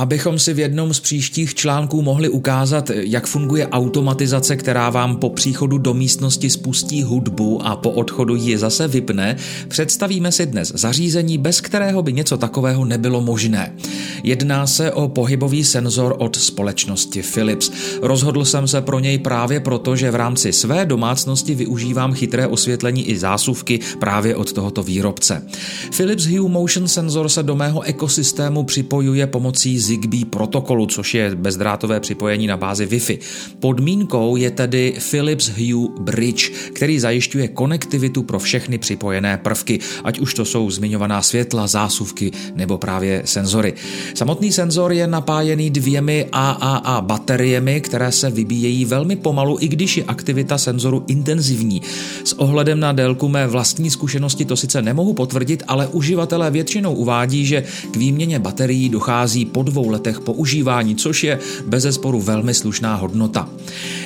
Abychom si v jednom z příštích článků mohli ukázat, jak funguje automatizace, která vám po příchodu do místnosti spustí hudbu a po odchodu ji zase vypne, představíme si dnes zařízení, bez kterého by něco takového nebylo možné. Jedná se o pohybový senzor od společnosti Philips. Rozhodl jsem se pro něj právě proto, že v rámci své domácnosti využívám chytré osvětlení i zásuvky právě od tohoto výrobce. Philips Hue Motion Sensor se do mého ekosystému připojuje pomocí Zigbee protokolu, což je bezdrátové připojení na bázi Wi-Fi. Podmínkou je tedy Philips Hue Bridge, který zajišťuje konektivitu pro všechny připojené prvky, ať už to jsou zmiňovaná světla, zásuvky nebo právě senzory. Samotný senzor je napájený dvěmi AAA bateriemi, které se vybíjejí velmi pomalu, i když je aktivita senzoru intenzivní. S ohledem na délku mé vlastní zkušenosti to sice nemohu potvrdit, ale uživatelé většinou uvádí, že k výměně baterií dochází po dvou dvou letech používání, což je bezesporu velmi slušná hodnota.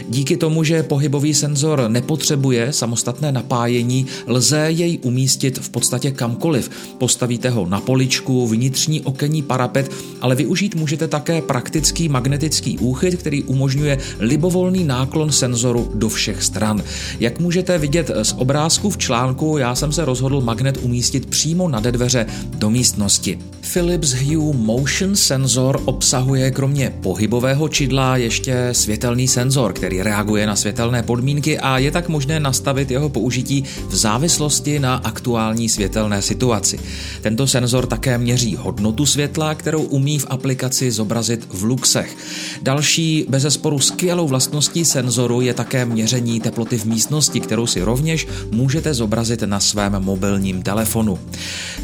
Díky tomu, že pohybový senzor nepotřebuje samostatné napájení, lze jej umístit v podstatě kamkoliv. Postavíte ho na poličku, vnitřní okenní parapet, ale využít můžete také praktický magnetický úchyt, který umožňuje libovolný náklon senzoru do všech stran. Jak můžete vidět z obrázku v článku, já jsem se rozhodl magnet umístit přímo na dveře do místnosti. Philips Hue Motion Sensor obsahuje kromě pohybového čidla ještě světelný senzor, který reaguje na světelné podmínky a je tak možné nastavit jeho použití v závislosti na aktuální světelné situaci. Tento senzor také měří hodnotu světla, kterou umí v aplikaci zobrazit v luxech. Další bezesporu skvělou vlastností senzoru je také měření teploty v místnosti, kterou si rovněž můžete zobrazit na svém mobilním telefonu.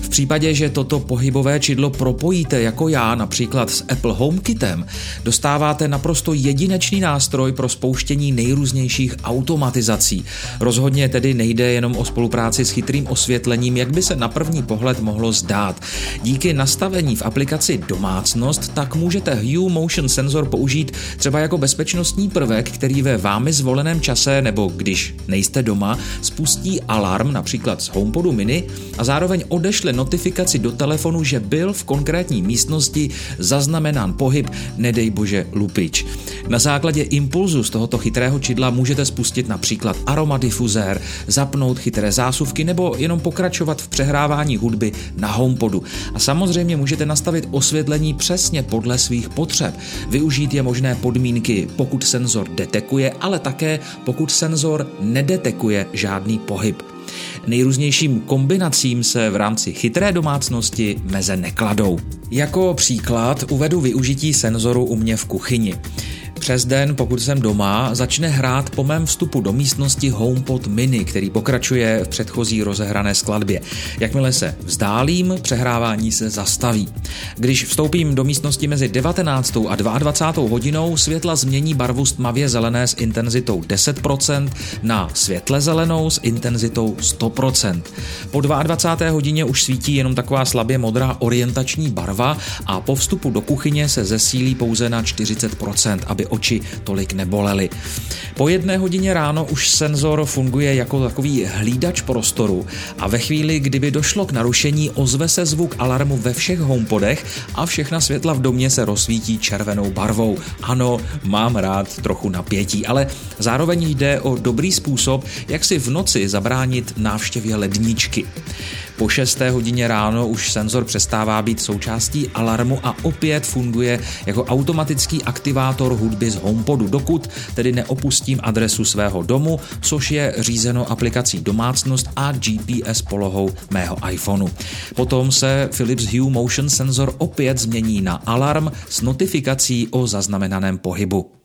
V případě, že toto pohybové čidlo propojíte jako já například s Apple HomeKitem, dostáváte naprosto jedinečný nástroj pro spouštění nejrůznějších automatizací. Rozhodně tedy nejde jenom o spolupráci s chytrým osvětlením, jak by se na první pohled mohlo zdát. Díky nastavení v aplikaci Domácnost tak můžete Hue Motion Sensor použít třeba jako bezpečnostní prvek, který ve vámi zvoleném čase nebo když nejste doma spustí alarm například z HomePodu mini a zároveň odešle notifikaci do telefonu, že byl v konkrétní místnosti zaznamenán pohyb, nedej bože lupič. Na základě impulzu z tohoto chytrého čidla můžete spustit například aromadifuzér, zapnout chytré zásuvky nebo jenom pokračovat v přehrávání hudby na HomePodu. A samozřejmě můžete nastavit osvětlení přesně podle svých potřeb. Využít je možné podmínky, pokud senzor detekuje, ale také pokud senzor nedetekuje žádný pohyb. Nejrůznějším kombinacím se v rámci chytré domácnosti meze nekladou. Jako příklad uvedu využití senzoru u mě v kuchyni. Přes den, pokud jsem doma, začne hrát po mém vstupu do místnosti HomePod Mini, který pokračuje v předchozí rozehrané skladbě. Jakmile se vzdálím, přehrávání se zastaví. Když vstoupím do místnosti mezi 19. a 22. hodinou, světla změní barvu z zelené s intenzitou 10% na světle zelenou s intenzitou 100%. Po 22. hodině už svítí jenom taková slabě modrá orientační barva a po vstupu do kuchyně se zesílí pouze na 40%, aby oči tolik nebolely. Po jedné hodině ráno už senzor funguje jako takový hlídač prostoru a ve chvíli, kdyby došlo k narušení, ozve se zvuk alarmu ve všech homepodech a všechna světla v domě se rozsvítí červenou barvou. Ano, mám rád trochu napětí, ale zároveň jde o dobrý způsob, jak si v noci zabránit návštěvě ledničky. Po 6. hodině ráno už senzor přestává být součástí alarmu a opět funguje jako automatický aktivátor hudby z HomePodu, dokud tedy neopustím adresu svého domu, což je řízeno aplikací Domácnost a GPS polohou mého iPhoneu. Potom se Philips Hue Motion Sensor opět změní na alarm s notifikací o zaznamenaném pohybu.